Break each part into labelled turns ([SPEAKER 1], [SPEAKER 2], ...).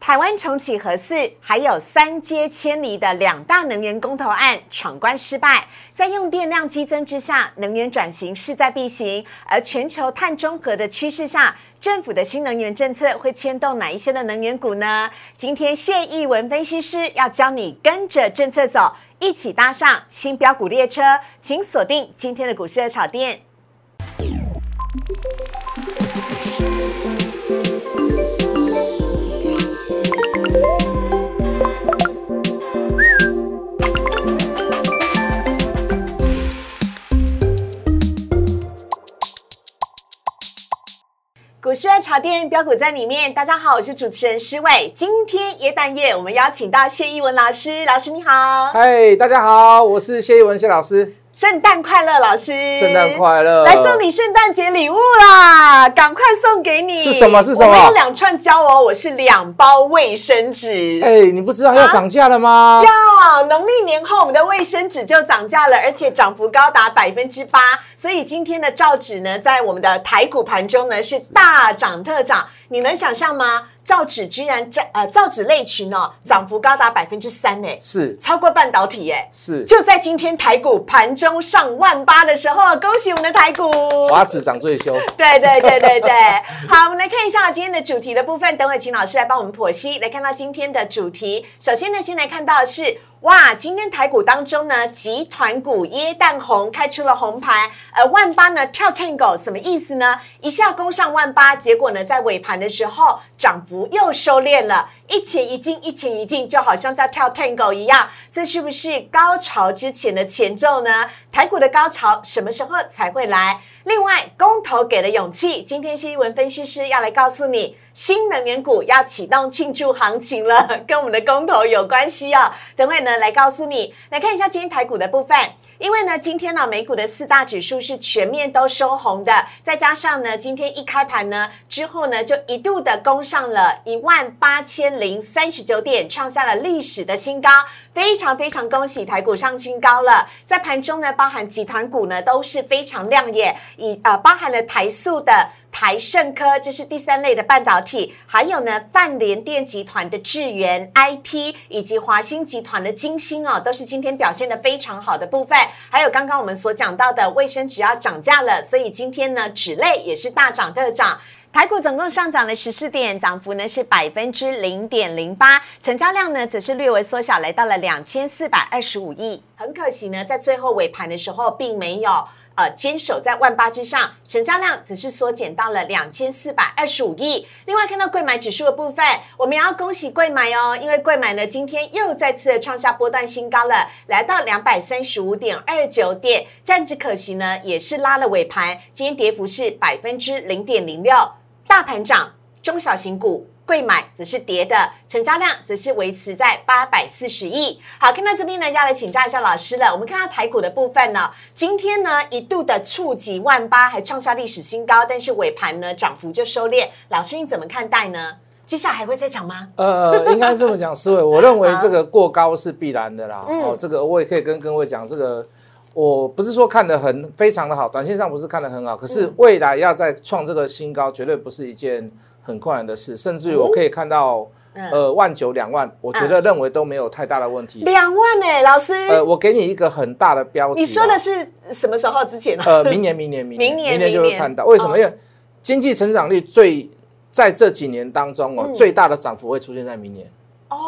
[SPEAKER 1] 台湾重启核四，还有三阶千里的两大能源公投案闯关失败，在用电量激增之下，能源转型势在必行。而全球碳中和的趋势下，政府的新能源政策会牵动哪一些的能源股呢？今天谢义文分析师要教你跟着政策走，一起搭上新标股列车，请锁定今天的股市热炒店。股市爱茶店标股在里面，大家好，我是主持人施伟。今天耶诞夜，我们邀请到谢一文老师，老师你好。
[SPEAKER 2] 嗨，大家好，我是谢一文谢老师。
[SPEAKER 1] 圣诞快乐，老师！
[SPEAKER 2] 圣诞快乐！
[SPEAKER 1] 来送你圣诞节礼物啦，赶快送给你！
[SPEAKER 2] 是什么？是什么？
[SPEAKER 1] 我有两串胶哦，我是两包卫生纸。
[SPEAKER 2] 哎，你不知道要涨价了吗？
[SPEAKER 1] 要，农历年后我们的卫生纸就涨价了，而且涨幅高达百分之八。所以今天的造纸呢，在我们的台股盘中呢是大涨特涨，你能想象吗？造纸居然占，呃，造纸类群哦，涨幅高达百分之三，呢，
[SPEAKER 2] 是。
[SPEAKER 1] 超过半导体，诶，
[SPEAKER 2] 是。
[SPEAKER 1] 就在今天台股盘中上万八的时候，恭喜我们的台股，
[SPEAKER 2] 华子涨最凶，
[SPEAKER 1] 对对对对对，好，我们来看一下今天的主题的部分，等会请老师来帮我们剖析，来看到今天的主题，首先呢，先来看到的是。哇，今天台股当中呢，集团股椰蛋红开出了红盘，而万八呢跳天鹅什么意思呢？一下攻上万八，结果呢在尾盘的时候涨幅又收敛了。一前一进，一前一进，就好像在跳 Tango 一样，这是不是高潮之前的前奏呢？台股的高潮什么时候才会来？另外，公投给了勇气，今天新闻分析师要来告诉你，新能源股要启动庆祝行情了，跟我们的公投有关系哦。等会呢来告诉你，来看一下今天台股的部分。因为呢，今天呢，美股的四大指数是全面都收红的，再加上呢，今天一开盘呢之后呢，就一度的攻上了一万八千零三十九点，创下了历史的新高，非常非常恭喜台股上新高了。在盘中呢，包含集团股呢都是非常亮眼，以呃包含了台塑的。台盛科，这是第三类的半导体，还有呢，泛联电集团的智源 IP，以及华兴集团的金星哦，都是今天表现的非常好的部分。还有刚刚我们所讲到的卫生纸要涨价了，所以今天呢，纸类也是大涨特涨。台股总共上涨了十四点，涨幅呢是百分之零点零八，成交量呢则是略微缩小，来到了两千四百二十五亿。很可惜呢，在最后尾盘的时候，并没有。呃，坚守在万八之上，成交量只是缩减到了两千四百二十五亿。另外，看到贵买指数的部分，我们要恭喜贵买哦，因为贵买呢今天又再次的创下波段新高了，来到两百三十五点二九点。暂时可惜呢，也是拉了尾盘，今天跌幅是百分之零点零六。大盘涨，中小型股。贵买则是跌的，成交量则是维持在八百四十亿。好，看到这边呢，要来请教一下老师了。我们看到台股的部分呢，今天呢一度的触及万八，还创下历史新高，但是尾盘呢涨幅就收敛。老师你怎么看待呢？接下来还会再涨吗？
[SPEAKER 2] 呃，应该这么讲，思维，我认为这个过高是必然的啦。哦，这个我也可以跟各位讲，这个我不是说看得很非常的好，短线上不是看得很好，可是未来要再创这个新高，绝对不是一件。很困难的事，甚至于我可以看到，呃，万九两万，我觉得认为都没有太大的问题。
[SPEAKER 1] 两万哎，老师，
[SPEAKER 2] 呃，我给你一个很大的标题。
[SPEAKER 1] 你说的是什么时候之前？
[SPEAKER 2] 呃，明年，明年，明
[SPEAKER 1] 年，
[SPEAKER 2] 明年就会看到。为什么？因为经济成长率最在这几年当中哦，最大的涨幅会出现在明年。
[SPEAKER 1] 哦，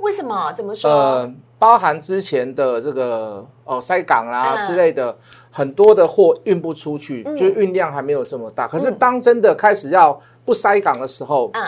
[SPEAKER 1] 为什么？怎么说？呃，
[SPEAKER 2] 包含之前的这个哦塞港啦之类的，很多的货运不出去，就运量还没有这么大。可是当真的开始要不塞港的时候，嗯，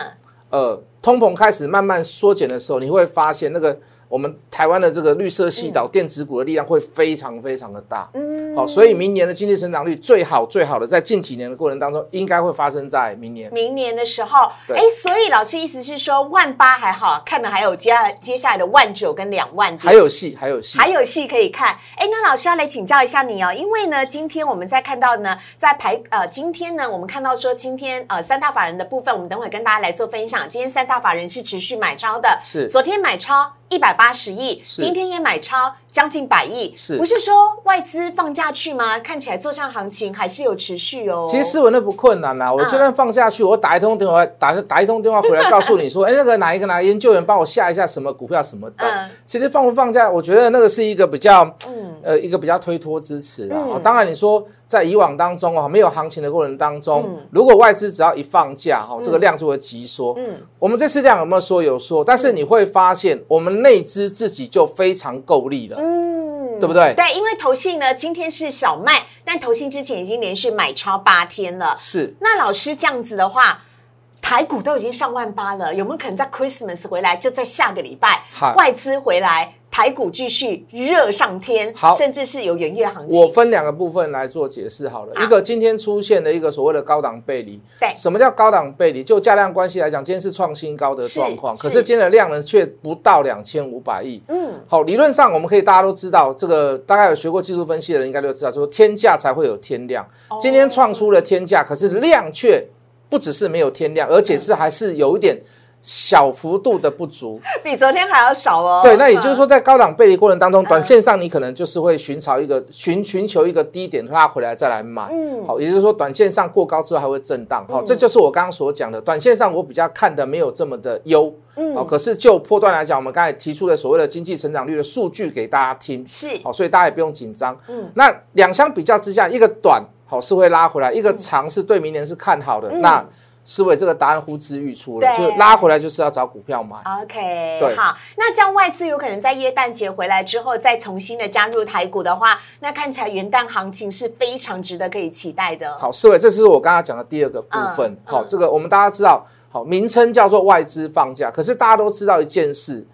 [SPEAKER 2] 呃，通膨开始慢慢缩减的时候，你会发现那个。我们台湾的这个绿色系岛电子股的力量会非常非常的大，嗯，好，所以明年的经济成长率最好最好的在近几年的过程当中，应该会发生在明年。
[SPEAKER 1] 明年的时候，哎，所以老师意思是说，万八还好看的，还有接接下来的万九跟两万，
[SPEAKER 2] 还有戏，还有戏，
[SPEAKER 1] 还有戏可以看。哎，那老师要来请教一下你哦，因为呢，今天我们在看到呢，在排呃，今天呢，我们看到说今天呃三大法人的部分，我们等会跟大家来做分享。今天三大法人是持续买超的，
[SPEAKER 2] 是。
[SPEAKER 1] 昨天买超一百八。十亿，今天也买超。将近百亿，
[SPEAKER 2] 是
[SPEAKER 1] 不是说外资放假去吗？看起来做上行情还是有持续哦。
[SPEAKER 2] 其实斯文那不困难呐，我就算放假去，我打一通电话，打打一通电话回来告诉你说，哎，那个哪一个哪研究员帮我下一下什么股票什么的。其实放不放假，我觉得那个是一个比较，呃，一个比较推脱支持啊。当然你说在以往当中哦，没有行情的过程当中，如果外资只要一放假哈，这个量就会急缩。嗯，我们这次量有没有说有说？但是你会发现，我们内资自己就非常够力了。嗯，对不对？
[SPEAKER 1] 对，因为投信呢，今天是小卖，但投信之前已经连续买超八天了。
[SPEAKER 2] 是，
[SPEAKER 1] 那老师这样子的话，台股都已经上万八了，有没有可能在 Christmas 回来，就在下个礼拜，外资回来？台股继续热上天，
[SPEAKER 2] 好，
[SPEAKER 1] 甚至是有圆月行情。
[SPEAKER 2] 我分两个部分来做解释好了。一个今天出现的一个所谓的高档背离，
[SPEAKER 1] 对，
[SPEAKER 2] 什么叫高档背离？就价量关系来讲，今天是创新高的状况，可是今天的量呢却不到两千五百亿。嗯，好，理论上我们可以大家都知道，这个大概有学过技术分析的人应该都知道，说天价才会有天量。今天创出了天价，可是量却不只是没有天量，而且是还是有一点。小幅度的不足，
[SPEAKER 1] 比昨天还要少哦。
[SPEAKER 2] 对，那也就是说，在高档背离过程当中，短线上你可能就是会寻找一个寻寻求一个低点拉回来再来买。嗯，好，也就是说，短线上过高之后还会震荡。好，这就是我刚刚所讲的，短线上我比较看的没有这么的优。嗯，好，可是就波段来讲，我们刚才提出的所谓的经济成长率的数据给大家听，
[SPEAKER 1] 是
[SPEAKER 2] 好，所以大家也不用紧张。嗯，那两相比较之下，一个短好是会拉回来，一个长是对明年是看好的。那思维这个答案呼之欲出了，就拉回来就是要找股票买。
[SPEAKER 1] OK，对，好，那这样外资有可能在耶诞节回来之后再重新的加入台股的话，那看起来元旦行情是非常值得可以期待的。
[SPEAKER 2] 好，四位，这是我刚刚讲的第二个部分。好，这个我们大家知道，好，名称叫做外资放假，可是大家都知道一件事，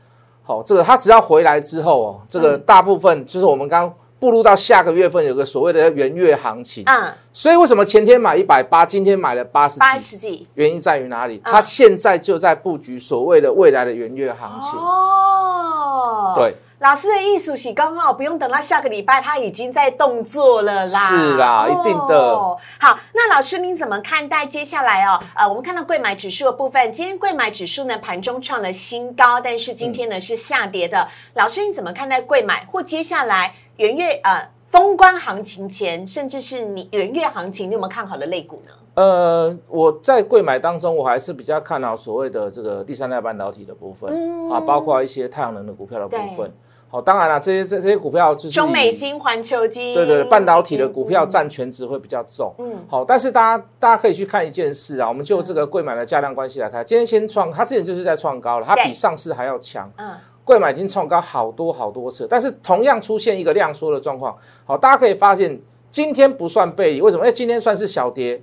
[SPEAKER 2] 好，这个他只要回来之后哦，这个大部分就是我们刚。步入到下个月份，有个所谓的元月行情，嗯，所以为什么前天买一百八，今天买了八十
[SPEAKER 1] 八十几？
[SPEAKER 2] 原因在于哪里？它现在就在布局所谓的未来的元月行情。哦，对。
[SPEAKER 1] 老师的艺术是刚好不用等到下个礼拜，他已经在动作了啦。
[SPEAKER 2] 是啦，一定的。
[SPEAKER 1] 好，那老师您怎么看待接下来哦？呃，我们看到贵买指数的部分，今天贵买指数呢盘中创了新高，但是今天呢是下跌的。老师你怎么看待贵买或接下来元月呃封关行情前，甚至是你元月行情，你有没有看好的类股呢？
[SPEAKER 2] 呃，我在贵买当中，我还是比较看好所谓的这个第三代半导体的部分啊，包括一些太阳能的股票的部分。好，当然了，这些这这些股票就是
[SPEAKER 1] 中美金、环球金，
[SPEAKER 2] 对对，半导体的股票占全值会比较重。嗯，好，但是大家大家可以去看一件事啊，我们就这个贵买的价量关系来看，今天先创，它之前就是在创高了，它比上市还要强。嗯，贵买已经创高好多好多次，但是同样出现一个量缩的状况。好，大家可以发现今天不算背离，为什么？因为今天算是小跌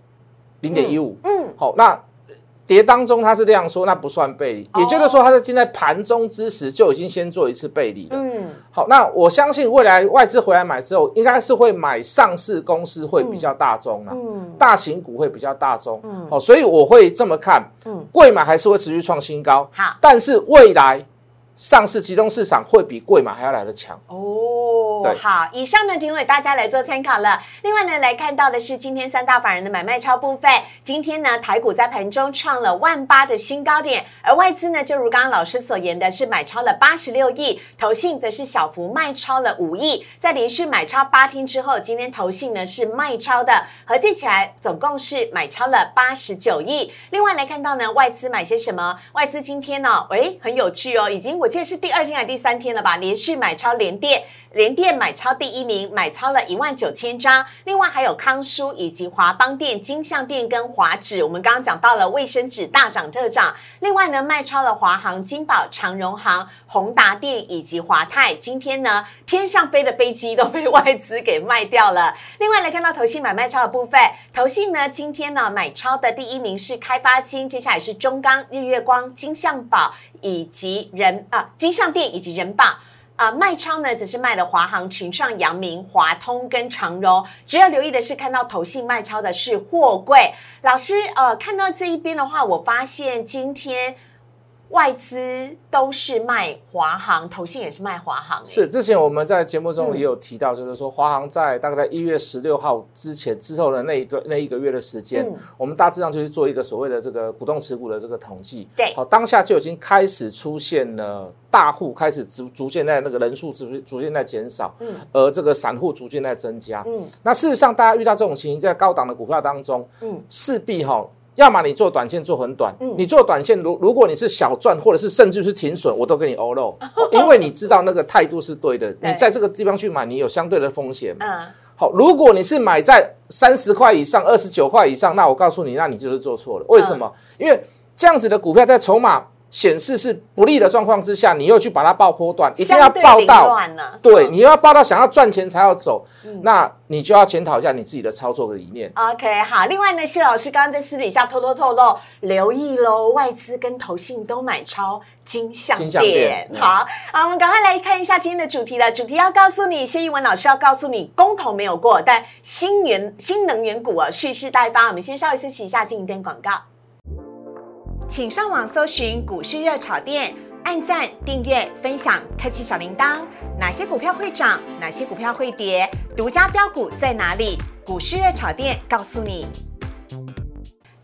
[SPEAKER 2] 零点一五。嗯，好，那。跌当中，它是这样说，那不算背离，也就是说，它在今在盘中之时就已经先做一次背离了。嗯，好，那我相信未来外资回来买之后，应该是会买上市公司会比较大宗了，嗯，大型股会比较大宗。嗯，好，所以我会这么看，嗯，贵买还是会持续创新高。
[SPEAKER 1] 好，
[SPEAKER 2] 但是未来。上市集中市场会比贵买还要来的强
[SPEAKER 1] 哦。好，以上呢，评委大家来做参考了。另外呢，来看到的是今天三大法人的买卖超部分。今天呢，台股在盘中创了万八的新高点，而外资呢，就如刚刚老师所言的，是买超了八十六亿，投信则是小幅卖超了五亿。在连续买超八天之后，今天投信呢是卖超的，合计起来总共是买超了八十九亿。另外来看到呢，外资买些什么？外资今天呢，哎，很有趣哦，已经。我记得是第二天还是第三天了吧？连续买超连电，连跌店买超第一名，买超了一万九千张。另外还有康舒以及华邦电、金相电跟华指。我们刚刚讲到了卫生纸大涨特涨。另外呢，卖超了华航、金宝、长荣航、宏达电以及华泰。今天呢，天上飞的飞机都被外资给卖掉了。另外来看到投信买卖超的部分，投信呢今天呢买超的第一名是开发金，接下来是中钢、日月光、金象宝。以及人啊，金象店以及人保啊，卖超呢只是卖了华航、群创、阳明、华通跟长荣。只要留意的是，看到投信卖超的是货柜。老师，呃，看到这一边的话，我发现今天外资都是卖华航，投信也是卖华航。
[SPEAKER 2] 是，之前我们在节目中也有提到，就是说华航在大概在一月十六号之前之后的那一个那一个月的时间，我们大致上就是做一个所谓的这个股东持股的这个统计。
[SPEAKER 1] 对，
[SPEAKER 2] 好，当下就已经开始出现了大户开始逐逐渐在那个人数逐逐渐在减少，嗯，而这个散户逐渐在增加，嗯，那事实上大家遇到这种情形，在高档的股票当中，嗯，势必哈。要么你做短线做很短，你做短线如如果你是小赚或者是甚至是停损，我都给你欧漏，因为你知道那个态度是对的。你在这个地方去买，你有相对的风险。嗯，好，如果你是买在三十块以上、二十九块以上，那我告诉你，那你就是做错了。为什么？因为这样子的股票在筹码。显示是不利的状况之下，你又去把它爆破段，一定要爆到，对，你要爆到想要赚钱才要走，那你就要检讨一下你自己的操作的理念。
[SPEAKER 1] OK，好。另外呢，谢老师刚刚在私底下偷偷透露，留意喽，外资跟投信都买超金项链。好，好，我们赶快来看一下今天的主题了。主题要告诉你，谢一文老师要告诉你，公投没有过，但新源新能源股啊蓄势待发。我们先稍微休息一下，进一段广告。请上网搜寻股市热炒店，按赞、订阅、分享，开启小铃铛。哪些股票会涨？哪些股票会跌？独家标股在哪里？股市热炒店告诉你。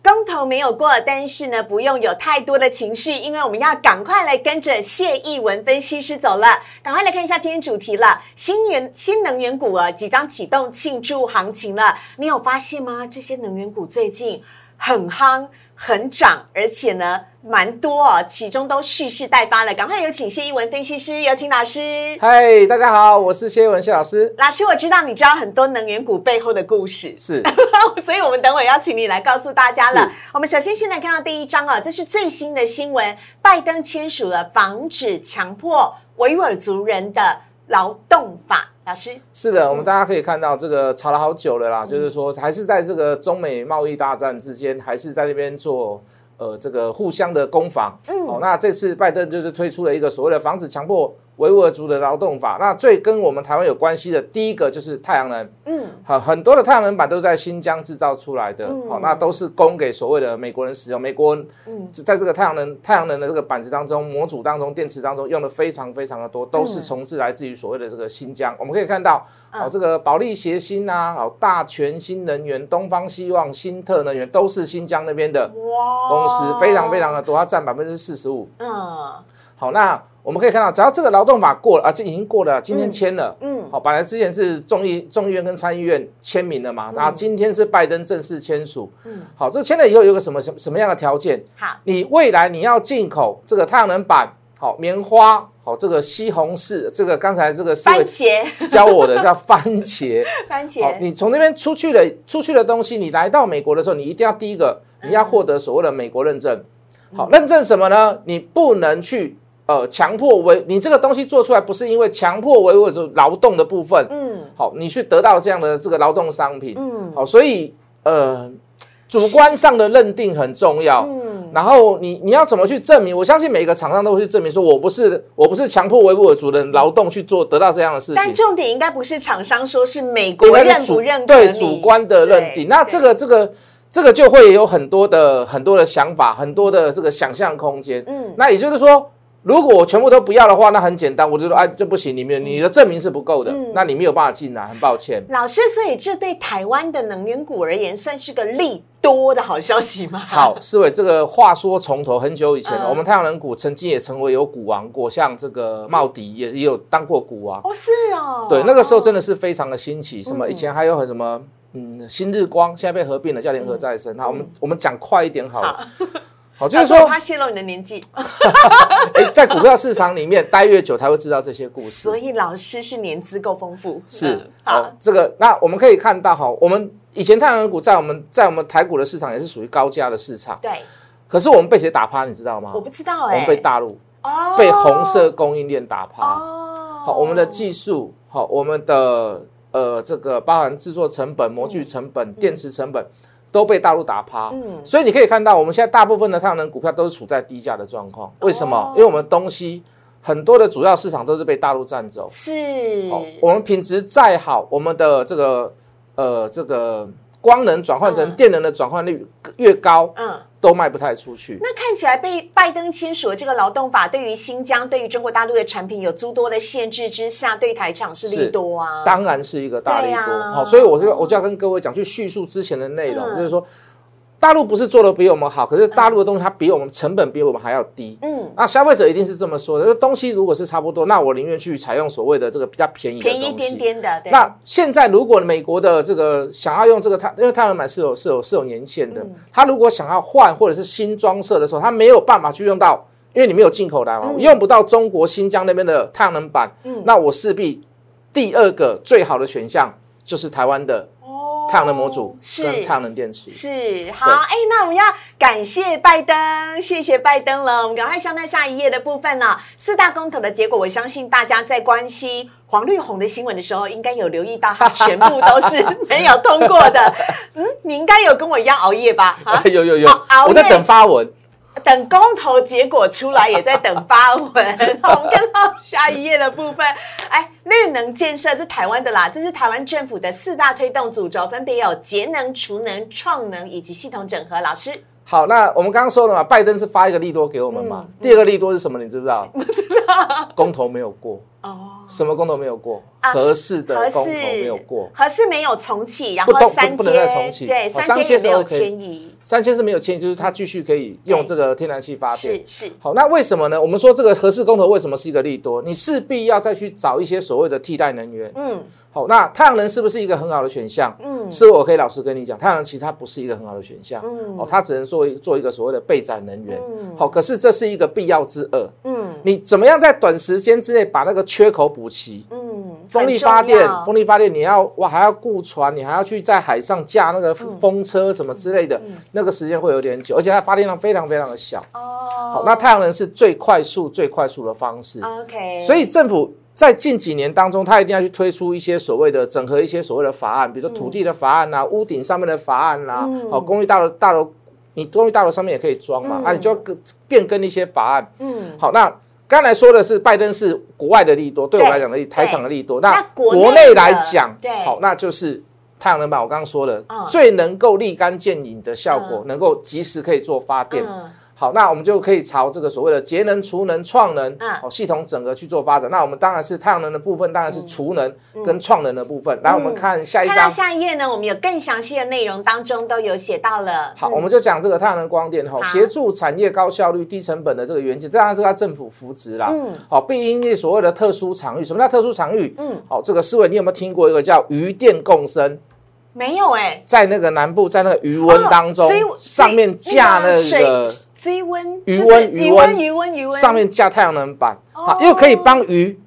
[SPEAKER 1] 公投没有过，但是呢，不用有太多的情绪，因为我们要赶快来跟着谢义文分析师走了。赶快来看一下今天主题了，新源新能源股啊，即将启动庆祝行情了。你有发现吗？这些能源股最近很夯。很涨，而且呢，蛮多哦，其中都蓄势待发了。赶快有请谢一文分析师，有请老师。
[SPEAKER 2] 嗨，大家好，我是谢一文谢老师。
[SPEAKER 1] 老师，我知道你知道很多能源股背后的故事，
[SPEAKER 2] 是，
[SPEAKER 1] 所以我们等会要请你来告诉大家了。我们首先现在看到第一章啊，这是最新的新闻，拜登签署了防止强迫维吾尔族人的劳动法。老师
[SPEAKER 2] 是的，我们大家可以看到这个吵了好久了啦，就是说还是在这个中美贸易大战之间，还是在那边做呃这个互相的攻防。嗯，哦，那这次拜登就是推出了一个所谓的防止强迫。维吾尔族的劳动法，那最跟我们台湾有关系的第一个就是太阳能，嗯，好，很多的太阳能板都是在新疆制造出来的，好，那都是供给所谓的美国人使用。美国人在这个太阳能太阳能的这个板子当中、模组当中、电池当中用的非常非常的多，都是从自来自于所谓的这个新疆。我们可以看到，哦，这个保利协鑫啊，好，大全新能源、东方希望、新特能源都是新疆那边的公司，非常非常的多，它占百分之四十五。嗯，好，那。我们可以看到，只要这个劳动法过了啊，这已经过了，今天签了。嗯，好，本来之前是众议众议院跟参议院签名的嘛，然后今天是拜登正式签署。嗯，好，这签了以后有个什么什什么样的条件？
[SPEAKER 1] 好，
[SPEAKER 2] 你未来你要进口这个太阳能板，好，棉花，好，这个西红柿，这个刚才这个
[SPEAKER 1] 番茄
[SPEAKER 2] 教我的叫 番茄，
[SPEAKER 1] 番茄。
[SPEAKER 2] 你从那边出去的出去的东西，你来到美国的时候，你一定要第一个你要获得所谓的美国认证。好，认证什么呢？你不能去。呃，强迫维你这个东西做出来，不是因为强迫维吾尔族劳动的部分，嗯，好，你去得到这样的这个劳动商品，嗯，好，所以呃，主观上的认定很重要，嗯，然后你你要怎么去证明？我相信每个厂商都会去证明，说我不是我不是强迫维吾尔族人劳动去做得到这样的事情。
[SPEAKER 1] 但重点应该不是厂商说，是美国认不认
[SPEAKER 2] 对主观的认定。那这个这个这个就会有很多的很多的想法，很多的这个想象空间。嗯，那也就是说。如果我全部都不要的话，那很简单，我就说，哎，这不行，你没有你的证明是不够的，那你没有办法进来，很抱歉。
[SPEAKER 1] 老师，所以这对台湾的能源股而言，算是个利多的好消息吗？
[SPEAKER 2] 好，四伟，这个话说从头，很久以前了，我们太阳能股曾经也成为有股王过，像这个茂迪也是有当过股王。
[SPEAKER 1] 哦，是哦。
[SPEAKER 2] 对，那个时候真的是非常的新奇，什么以前还有很什么，嗯，新日光现在被合并了，叫联合再生。好，我们我们讲快一点好了。
[SPEAKER 1] 好，就是说他泄露你的年纪。
[SPEAKER 2] 哎，在股票市场里面待越久，才会知道这些故事。
[SPEAKER 1] 所以老师是年资够丰富。
[SPEAKER 2] 是，好，这个那我们可以看到，哈，我们以前太阳能股在我们在我们台股的市场也是属于高价的市场。
[SPEAKER 1] 对。
[SPEAKER 2] 可是我们被谁打趴？你知道吗？
[SPEAKER 1] 我不知道哎。
[SPEAKER 2] 我们被大陆哦，被红色供应链打趴。哦。好，我们的技术，好，我们的呃这个包含制作成本、模具成本、电池成本。都被大陆打趴，嗯，所以你可以看到，我们现在大部分的太阳能股票都是处在低价的状况。为什么？因为我们东西很多的主要市场都是被大陆占走。
[SPEAKER 1] 是，
[SPEAKER 2] 我们品质再好，我们的这个呃这个光能转换成电能的转换率越高，嗯，都卖不太出去。
[SPEAKER 1] 那看起来被拜登签署的这个劳动法，对于新疆、对于中国大陆的产品有诸多的限制之下，对台厂是利多啊，
[SPEAKER 2] 当然是一个大利多。好，所以我就我就要跟各位讲，去叙述之前的内容，就是说。大陆不是做的比我们好，可是大陆的东西它比我们成本比我们还要低。嗯，那消费者一定是这么说的，说东西如果是差不多，那我宁愿去采用所谓的这个比较便宜的东西。
[SPEAKER 1] 便宜一点点的。
[SPEAKER 2] 那现在如果美国的这个想要用这个太，因为太阳能板是有是有是有年限的，他如果想要换或者是新装设的时候，他没有办法去用到，因为你没有进口来嘛，用不到中国新疆那边的太阳能板。嗯，那我势必第二个最好的选项就是台湾的。太阳能模组是太阳能电池
[SPEAKER 1] 是好哎，那我们要感谢拜登，谢谢拜登了。我们赶快上到下一页的部分了。四大公投的结果，我相信大家在关心黄绿红的新闻的时候，应该有留意到它全部都是没有通过的。嗯，你应该有跟我一样熬夜吧？
[SPEAKER 2] 啊，有有有，我在等发文。
[SPEAKER 1] 等公投结果出来，也在等发文。好，我们看到下一页的部分。哎，绿能建设是台湾的啦，这是台湾政府的四大推动主轴，分别有节能、储能、创能以及系统整合。老师，
[SPEAKER 2] 好，那我们刚刚说了嘛，拜登是发一个利多给我们嘛？第二个利多是什么？你知不知道？
[SPEAKER 1] 不知道。
[SPEAKER 2] 公投没有过。哦。什么公投没有过？合适的公投没有过。
[SPEAKER 1] 合适没有重启，然后三
[SPEAKER 2] 不能再重启。
[SPEAKER 1] 对，三阶没有迁移。
[SPEAKER 2] 三阶是没有迁移，就是它继续可以用这个天然气发
[SPEAKER 1] 电。是是。
[SPEAKER 2] 好，那为什么呢？我们说这个合适公投为什么是一个利多？你势必要再去找一些所谓的替代能源。嗯。好，那太阳能是不是一个很好的选项？嗯。是我可以老实跟你讲，太阳能其实它不是一个很好的选项。嗯。哦，它只能做做一个所谓的备载能源。嗯。好，可是这是一个必要之二。嗯。你怎么样在短时间之内把那个缺口补齐？嗯，风力发电，风力发电，你要哇还要雇船，你还要去在海上架那个风车什么之类的，那个时间会有点久，而且它发电量非常非常的小。哦，好，那太阳能是最快速、最快速的方式。
[SPEAKER 1] OK，
[SPEAKER 2] 所以政府在近几年当中，它一定要去推出一些所谓的整合一些所谓的法案，比如说土地的法案呐，屋顶上面的法案呐，好，公寓大楼大楼，你公寓大楼上面也可以装嘛，啊，你就要更变更一些法案。嗯，好，那。刚才说的是拜登是国外的利多，对我来讲的台场的利多。
[SPEAKER 1] 那
[SPEAKER 2] 国内来讲，好，那就是太阳能板。我刚刚说的，最能够立竿见影的效果，能够及时可以做发电。好，那我们就可以朝这个所谓的节能、储能、创能，哦，系统整个去做发展。那我们当然是太阳能的部分，当然是储能跟创能的部分。来，我们看下一张。
[SPEAKER 1] 下一页呢，我们有更详细的内容，当中都有写到了。
[SPEAKER 2] 好，我们就讲这个太阳能光电，哈，协助产业高效率、低成本的这个元件，这样是它政府扶植啦。嗯。好，并因为所谓的特殊场域，什么叫特殊场域？嗯。好，这个思维你有没有听过一个叫余电共生？
[SPEAKER 1] 没有哎，
[SPEAKER 2] 在那个南部，在那个余温当中，上面架那个。
[SPEAKER 1] 追温，
[SPEAKER 2] 余温，
[SPEAKER 1] 余温，余温，余温，
[SPEAKER 2] 上面架太阳能板，好，又可以帮鱼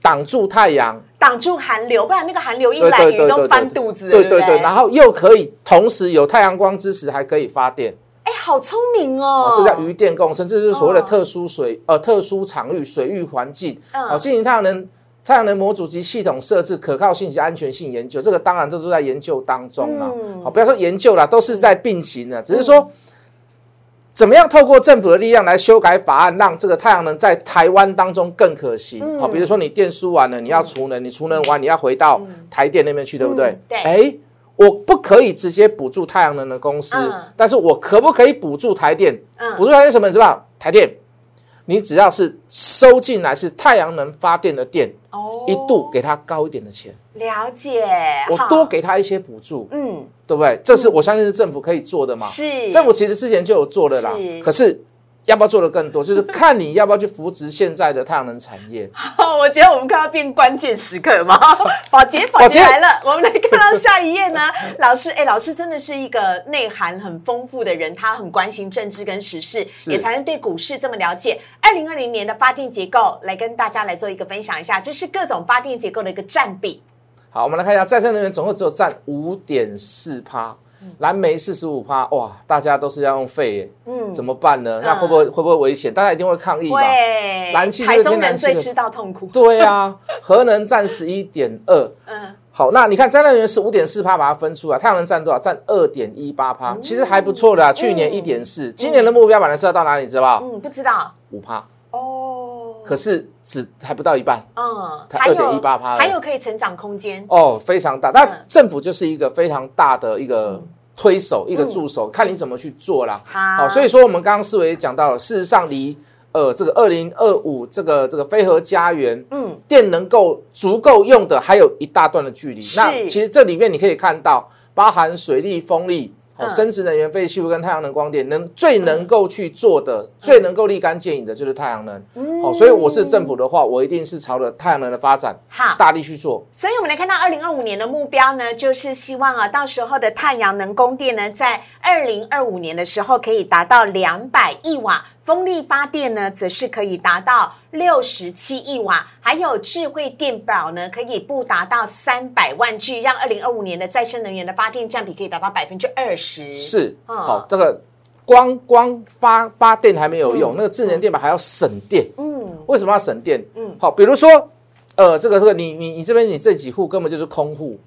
[SPEAKER 2] 挡住太阳，
[SPEAKER 1] 挡住寒流，不然那个寒流一来，鱼都翻肚子，对对对，
[SPEAKER 2] 然后又可以同时有太阳光之时，还可以发电，
[SPEAKER 1] 哎，好聪明哦，
[SPEAKER 2] 这叫鱼电共生，这是所谓的特殊水呃特殊场域水域环境，好，进行太阳能太阳能模组及系统设置可靠性及安全性研究，这个当然都都在研究当中了，好，不要说研究了，都是在并行的，只是说。怎么样透过政府的力量来修改法案，让这个太阳能在台湾当中更可行？好，比如说你电输完了，你要储能，你储能完你要回到台电那边去，对不对？
[SPEAKER 1] 对。
[SPEAKER 2] 哎，我不可以直接补助太阳能的公司，但是我可不可以补助台电？补助台电什么？你知道？台电，你只要是收进来是太阳能发电的电，哦，一度给他高一点的钱。
[SPEAKER 1] 了解。
[SPEAKER 2] 我多给他一些补助。嗯。对不对？这是我相信是政府可以做的嘛？
[SPEAKER 1] 是
[SPEAKER 2] 政府其实之前就有做的啦。可是要不要做的更多？就是 看你要不要去扶植现在的太阳能产业。
[SPEAKER 1] 我觉得我们快要变关键时刻吗？宝洁，宝洁来了。我们来看到下一页呢。老师，哎，老师真的是一个内涵很丰富的人，他很关心政治跟时事，也才能对股市这么了解。二零二零年的发电结构，来跟大家来做一个分享一下，这是各种发电结构的一个占比。
[SPEAKER 2] 好，我们来看一下再生能源总共只有占五点四趴，蓝煤四十五趴，哇，大家都是要用肺耶，嗯，怎么办呢？那会不会会不会危险？大家一定会抗议吧？
[SPEAKER 1] 燃气台中人最知道痛苦。
[SPEAKER 2] 对啊，核能占十一点二，嗯，好，那你看再生能源是五点四趴，把它分出来，太阳能占多少？占二点一八趴，其实还不错的。去年一点四，今年的目标本来是要到哪里？知道
[SPEAKER 1] 嗯，不知道。
[SPEAKER 2] 五趴。哦。可是只还不到一半，嗯，才二点一八趴，
[SPEAKER 1] 还有可以成长空间
[SPEAKER 2] 哦，非常大。那政府就是一个非常大的一个推手，一个助手，看你怎么去做啦。好，所以说我们刚刚思维讲到了，事实上离呃这个二零二五这个这个飞核家园，嗯，电能够足够用的还有一大段的距离。那其实这里面你可以看到，包含水利、风力。生殖能源、废弃物跟太阳能光电，能最能够去做的、最能够立竿见影的，就是太阳能。好，所以我是政府的话，我一定是朝着太阳能的发展，好，大力去做。
[SPEAKER 1] 所以我们来看到二零二五年的目标呢，就是希望啊，到时候的太阳能供电呢，在二零二五年的时候可以达到两百亿瓦。风力发电呢，则是可以达到六十七亿瓦，还有智慧电表呢，可以不达到三百万具，让二零二五年的再生能源的发电占比可以达到百分之二十。
[SPEAKER 2] 是，好，这个光光发发电还没有用，那个智能电表还要省电。嗯，为什么要省电？嗯，好，比如说，呃，这个这个，你你你这边你这几户根本就是空户。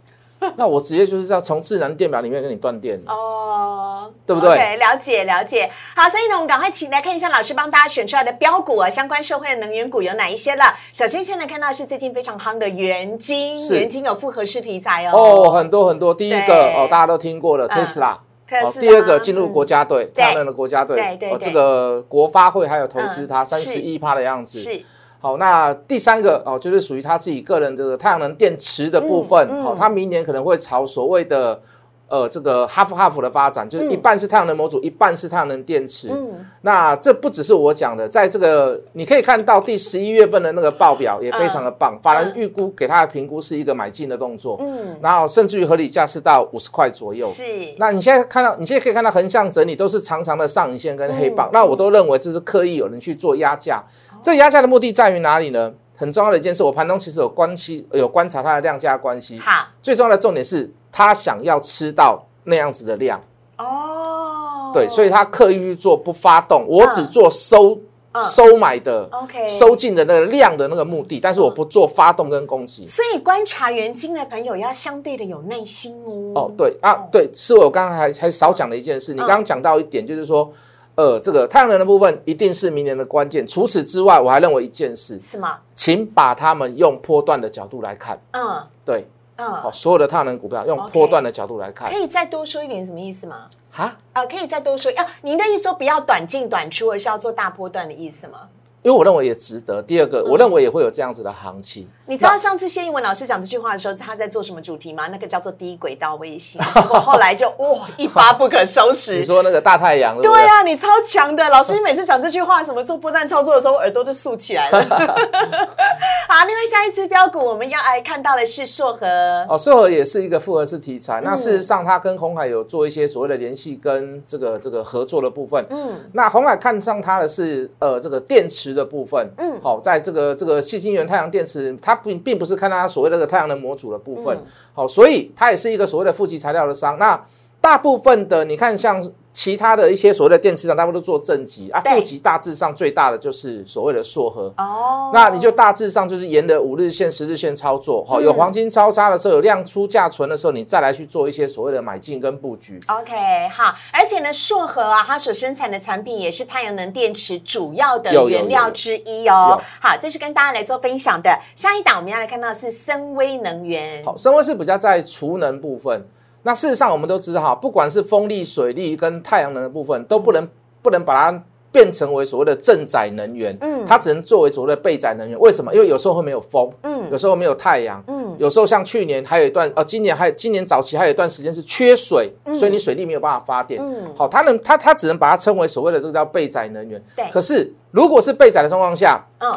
[SPEAKER 2] 那我直接就是要从智能电表里面跟你断电哦，对不对？
[SPEAKER 1] 了解了解。好，所以呢，我们赶快请来看一下老师帮大家选出来的标股啊，相关社会的能源股有哪一些了？首先，先来看到是最近非常夯的元晶，元晶有复合式题材哦。
[SPEAKER 2] 哦，很多很多。第一个哦，大家都听过了，Tesla。哦，第二个进入国家队，他们的国家队。
[SPEAKER 1] 对对
[SPEAKER 2] 哦，这个国发会还有投资它三十一趴的样子。是。好，那第三个哦，就是属于他自己个人这个太阳能电池的部分。好，他明年可能会朝所谓的呃这个 half half 的发展，就是一半是太阳能模组，一半是太阳能电池。嗯，那这不只是我讲的，在这个你可以看到第十一月份的那个报表也非常的棒，法人预估给他的评估是一个买进的动作。嗯，然后甚至于合理价是到五十块左右。
[SPEAKER 1] 是，
[SPEAKER 2] 那你现在看到，你现在可以看到横向整理都是长长的上影线跟黑棒，那我都认为这是刻意有人去做压价。这压价的目的在于哪里呢？很重要的一件事，我盘中其实有关期有观察它的量价关系。
[SPEAKER 1] 好，
[SPEAKER 2] 最重要的重点是，他想要吃到那样子的量。哦，对，所以他刻意去做不发动，我只做收收买的
[SPEAKER 1] ，OK，
[SPEAKER 2] 收进的那个量的那个目的，但是我不做发动跟攻击。
[SPEAKER 1] 所以观察原金的朋友要相对的有耐心哦。
[SPEAKER 2] 哦，对啊，对，是我刚刚还还少讲的一件事。你刚刚讲到一点，就是说。呃，这个太阳能的部分一定是明年的关键。除此之外，我还认为一件事，
[SPEAKER 1] 是吗？
[SPEAKER 2] 请把他们用波段的角度来看。嗯，对，嗯，好，所有的太阳能股票用波段的角度来看。
[SPEAKER 1] 可以再多说一点什么意思吗？哈？呃，可以再多说。要您的意思说不要短进短出，而是要做大波段的意思吗？
[SPEAKER 2] 因为我认为也值得。第二个，我认为也会有这样子的行情。
[SPEAKER 1] 你知道上次谢英文老师讲这句话的时候，他在做什么主题吗？那个叫做低轨道卫星。我后来就 哇，一发不可收拾。
[SPEAKER 2] 你说那个大太阳？
[SPEAKER 1] 对啊，你超强的老师，你每次讲这句话，什么做波段操作的时候，耳朵就竖起来了。好，另外下一支标股我们要来看到的是硕和。
[SPEAKER 2] 哦，硕和也是一个复合式题材。那事实上，它跟红海有做一些所谓的联系跟这个这个合作的部分。嗯。那红海看上它的是呃这个电池的部分。嗯。好，在这个这个细晶圆太阳电池，它并并不是看它所谓的太阳能模组的部分。好，所以它也是一个所谓的负极材料的商。那大部分的你看像。其他的一些所谓的电池厂，大部分都做正极啊，负极大致上最大的就是所谓的硕和哦。那你就大致上就是沿着五日线、十日线操作，哈，有黄金超差的时候，有量出价存的时候，你再来去做一些所谓的买进跟布局。
[SPEAKER 1] OK，好，而且呢，硕和啊，它所生产的产品也是太阳能电池主要的原料之一哦。好，这是跟大家来做分享的。下一档我们要来看到是森威能源。
[SPEAKER 2] 好，森威是比较在储能部分。那事实上，我们都知道哈，不管是风力、水力跟太阳能的部分，都不能不能把它变成为所谓的正载能源，嗯，它只能作为所谓的备载能源。为什么？因为有时候会没有风，嗯，有时候没有太阳，嗯，有时候像去年还有一段，哦，今年还今年早期还有一段时间是缺水，所以你水力没有办法发电，嗯，好，它能它它只能把它称为所谓的这个叫备载能源，
[SPEAKER 1] 对。
[SPEAKER 2] 可是如果是备载的状况下，嗯，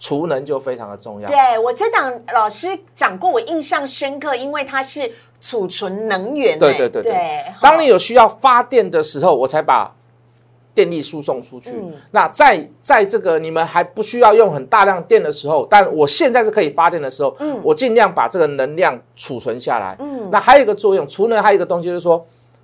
[SPEAKER 2] 储能就非常的重要。
[SPEAKER 1] 对我这档老师讲过，我印象深刻，因为它是。储存能源，
[SPEAKER 2] 对对对对。当你有需要发电的时候，我才把电力输送出去。那在在这个你们还不需要用很大量电的时候，但我现在是可以发电的时候，嗯，我尽量把这个能量储存下来。嗯，那还有一个作用，除能还有一个东西就是说。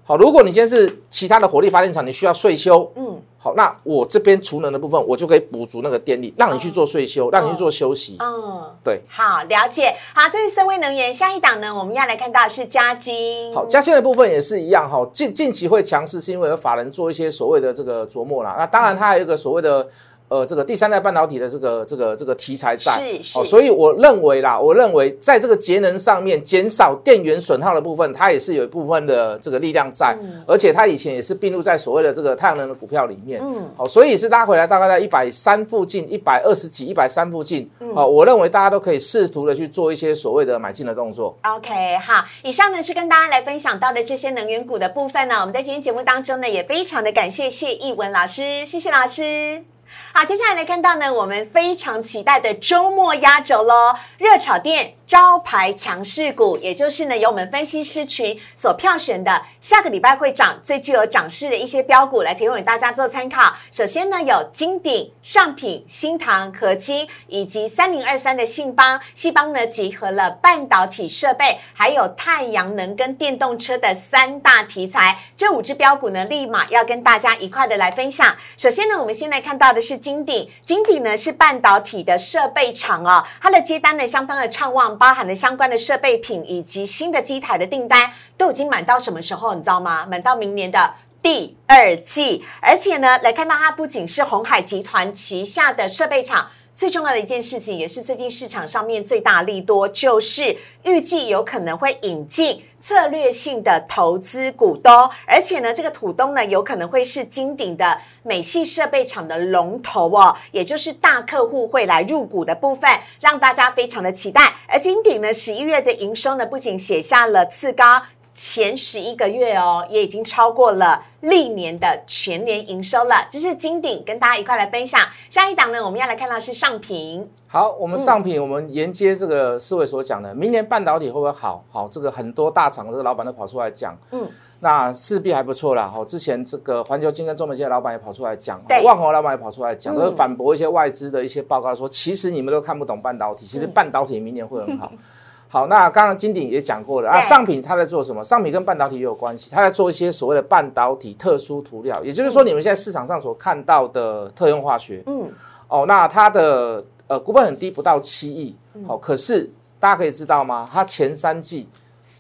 [SPEAKER 2] 好，如果你今天是其他的火力发电厂，你需要税修，嗯，好，那我这边储能的部分，我就可以补足那个电力，让你去做税修，让你去做休息，嗯，对，
[SPEAKER 1] 好，了解，好，这是深威能源，下一档呢，我们要来看到是嘉金，
[SPEAKER 2] 好，嘉金的部分也是一样，哈，近近期会强势，是因为有法人做一些所谓的这个琢磨啦，那当然它还有一个所谓的。呃，这个第三代半导体的这个这个这个题材在，
[SPEAKER 1] 是是，
[SPEAKER 2] 所以我认为啦，我认为在这个节能上面减少电源损耗的部分，它也是有一部分的这个力量在，而且它以前也是并入在所谓的这个太阳能的股票里面，嗯，好，所以是拉回来大概在一百三附近，一百二十几、一百三附近，好，我认为大家都可以试图的去做一些所谓的买进的动作。
[SPEAKER 1] OK，好，以上呢是跟大家来分享到的这些能源股的部分呢，我们在今天节目当中呢也非常的感谢谢义文老师，谢谢老师。好，接下来来看到呢，我们非常期待的周末压轴喽，热炒店。招牌强势股，也就是呢由我们分析师群所票选的下个礼拜会涨、最具有涨势的一些标股，来提供给大家做参考。首先呢有金鼎、上品、新唐、合金以及三零二三的信邦，信邦呢集合了半导体设备、还有太阳能跟电动车的三大题材。这五只标股呢，立马要跟大家一块的来分享。首先呢，我们先来看到的是金鼎，金鼎呢是半导体的设备厂哦，它的接单呢相当的畅旺。包含的相关的设备品以及新的机台的订单都已经满到什么时候？你知道吗？满到明年的第二季。而且呢，来看到它不仅是红海集团旗下的设备厂，最重要的一件事情，也是最近市场上面最大利多，就是预计有可能会引进。策略性的投资股东，而且呢，这个股东呢，有可能会是金鼎的美系设备厂的龙头哦，也就是大客户会来入股的部分，让大家非常的期待。而金鼎呢，十一月的营收呢，不仅写下了次高。前十一个月哦，也已经超过了历年的全年营收了。这是金鼎跟大家一块来分享。下一档呢，我们要来看到是上品。
[SPEAKER 2] 好，我们上品，我们沿接这个四位所讲的，明年半导体会不会好？好，这个很多大厂这个老板都跑出来讲，嗯，那势必还不错啦。好，之前这个环球金跟中美金的老板也跑出来讲，万宏老板也跑出来讲，都是反驳一些外资的一些报告，说其实你们都看不懂半导体，其实半导体明年会很好。好，那刚刚金鼎也讲过了啊，上品它在做什么？上品跟半导体也有关系，它在做一些所谓的半导体特殊涂料，也就是说你们现在市场上所看到的特用化学。嗯，哦，那它的呃股本很低，不到七亿。好，可是大家可以知道吗？它前三季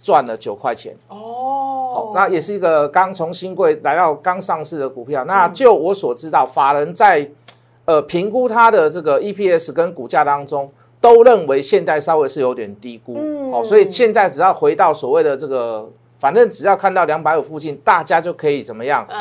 [SPEAKER 2] 赚了九块钱。哦，好，那也是一个刚从新贵来到刚上市的股票。那就我所知道，法人在呃评估它的这个 EPS 跟股价当中。都认为现在稍微是有点低估，好，所以现在只要回到所谓的这个，反正只要看到两百五附近，大家就可以怎么样？嗯。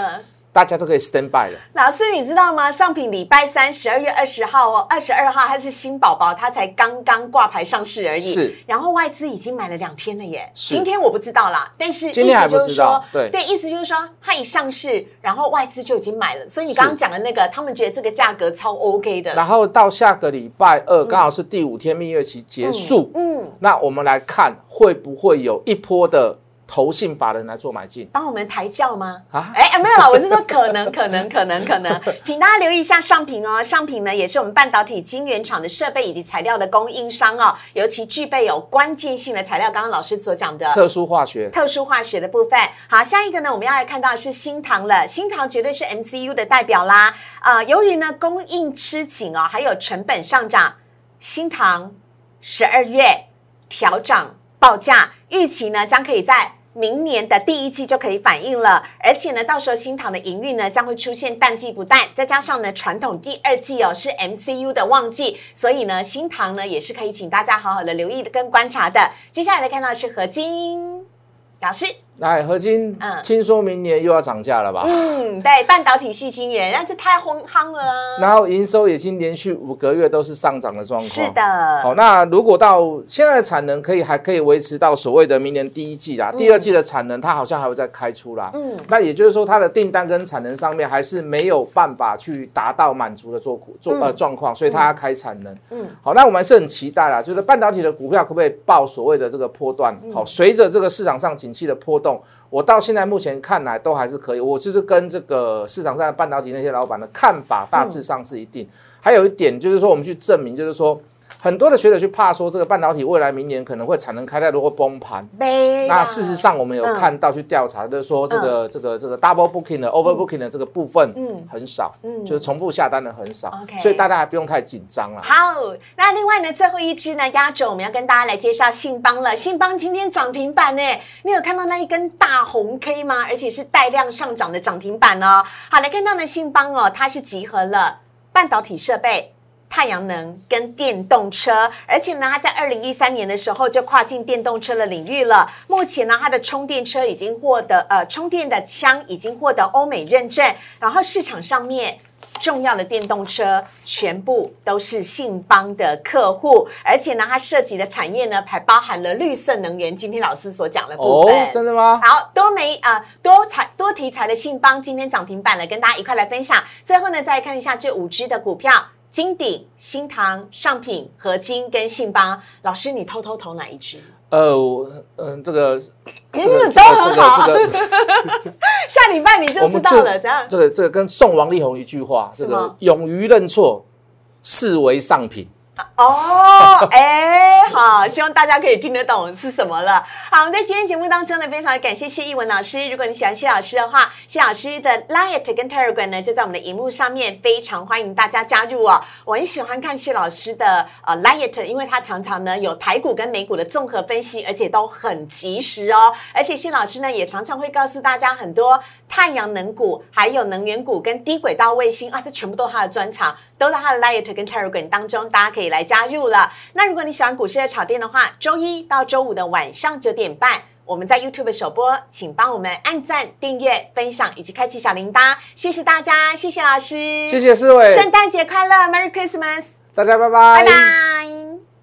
[SPEAKER 2] 大家都可以 stand by 了。
[SPEAKER 1] 老师，你知道吗？上品礼拜三十二月二十号哦，二十二号它是新宝宝，它才刚刚挂牌上市而已。
[SPEAKER 2] 是。
[SPEAKER 1] 然后外资已经买了两天了耶。今天我不知道啦，但是
[SPEAKER 2] 今天还不知道。对
[SPEAKER 1] 对，意思就是说它一上市，然后外资就已经买了。所以你刚刚讲的那个，他们觉得这个价格超 OK 的。
[SPEAKER 2] 然后到下个礼拜二刚好是第五天蜜月期结束。嗯。那我们来看会不会有一波的。投信法人来做买进，
[SPEAKER 1] 帮我们抬轿吗？啊，哎，没有啦，我是说可能，可能，可能，可能，请大家留意一下上品哦。上品呢，也是我们半导体晶圆厂的设备以及材料的供应商哦，尤其具备有关键性的材料。刚刚老师所讲的
[SPEAKER 2] 特殊化学，
[SPEAKER 1] 特殊化学的部分。好，下一个呢，我们要来看到是新唐了。新唐绝对是 MCU 的代表啦。啊，由于呢供应吃紧哦，还有成本上涨，新唐十二月调涨报价，预期呢将可以在。明年的第一季就可以反映了，而且呢，到时候新塘的营运呢将会出现淡季不淡，再加上呢，传统第二季哦是 MCU 的旺季，所以呢，新塘呢也是可以请大家好好的留意跟观察的。接下来来看到是何晶老师。
[SPEAKER 2] 来，合金，嗯，听说明年又要涨价了吧？
[SPEAKER 1] 嗯，对，半导体系晶圆，那这太轰夯了。
[SPEAKER 2] 然后营收已经连续五个月都是上涨的状况。
[SPEAKER 1] 是的。
[SPEAKER 2] 好，那如果到现在的产能可以还可以维持到所谓的明年第一季啦，第二季的产能它好像还会再开出啦。嗯。那也就是说，它的订单跟产能上面还是没有办法去达到满足的做做呃状况，所以它要开产能。嗯。好，那我们还是很期待啦，就是半导体的股票可不可以报所谓的这个波段？好，随着这个市场上景气的波动。我到现在目前看来都还是可以，我就是跟这个市场上的半导体那些老板的看法大致上是一定。还有一点就是说，我们去证明，就是说。很多的学者去怕说这个半导体未来明年可能会产能开太多会崩盘。那事实上我们有看到去调查，就是说这个这个这个 double booking 的 over booking 的这个部分，嗯，很少，嗯，就是重复下单的很少。所以大家还不用太紧张了。
[SPEAKER 1] 好，那另外呢，最后一支呢压轴，我们要跟大家来介绍信邦了。信邦今天涨停板呢，你有看到那一根大红 K 吗？而且是带量上涨的涨停板哦。好，来看到呢信邦哦，它是集合了。半导体设备。太阳能跟电动车，而且呢，它在二零一三年的时候就跨进电动车的领域了。目前呢，它的充电车已经获得呃充电的枪已经获得欧美认证，然后市场上面重要的电动车全部都是信邦的客户，而且呢，它涉及的产业呢还包含了绿色能源。今天老师所讲的部分，
[SPEAKER 2] 真的吗？
[SPEAKER 1] 好多媒啊多材多题材的信邦今天涨停板了，跟大家一块来分享。最后呢，再看一下这五只的股票。金鼎、新唐、上品、合金跟信邦，老师你偷偷投哪一支？
[SPEAKER 2] 呃，嗯，这个，
[SPEAKER 1] 嗯，都很好。下礼拜你就知道了，怎样？
[SPEAKER 2] 这个这个跟宋王力宏一句话，这个勇于认错，视为上品。
[SPEAKER 1] 哦，哎，好，希望大家可以听得懂是什么了。好，我们在今天节目当中呢，非常感谢谢艺文老师。如果你喜欢谢老师的话，谢老师的 Light 跟 Telegram 呢，就在我们的荧幕上面，非常欢迎大家加入哦。我很喜欢看谢老师的呃 Light，因为他常常呢有台股跟美股的综合分析，而且都很及时哦。而且谢老师呢也常常会告诉大家很多太阳能股、还有能源股跟低轨道卫星啊，这全部都是他的专长。都在他的 Light 跟 Telegram 当中，大家可以来加入了。那如果你喜欢股市的炒店的话，周一到周五的晚上九点半，我们在 YouTube 首播，请帮我们按赞、订阅、分享以及开启小铃铛。谢谢大家，谢谢老师，
[SPEAKER 2] 谢谢四位，
[SPEAKER 1] 圣诞节快乐，Merry Christmas，
[SPEAKER 2] 大家拜拜，
[SPEAKER 1] 拜拜。